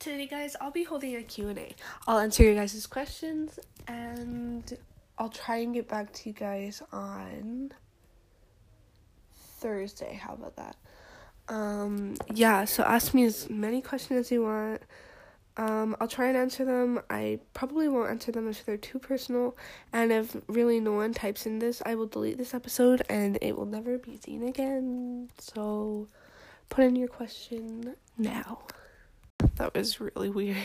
today guys I'll be holding a Q&A. I'll answer your guys' questions and I'll try and get back to you guys on Thursday. How about that? Um yeah, so ask me as many questions as you want. Um, I'll try and answer them. I probably won't answer them if they're too personal. And if really no one types in this, I will delete this episode and it will never be seen again. So put in your question now. That was really weird.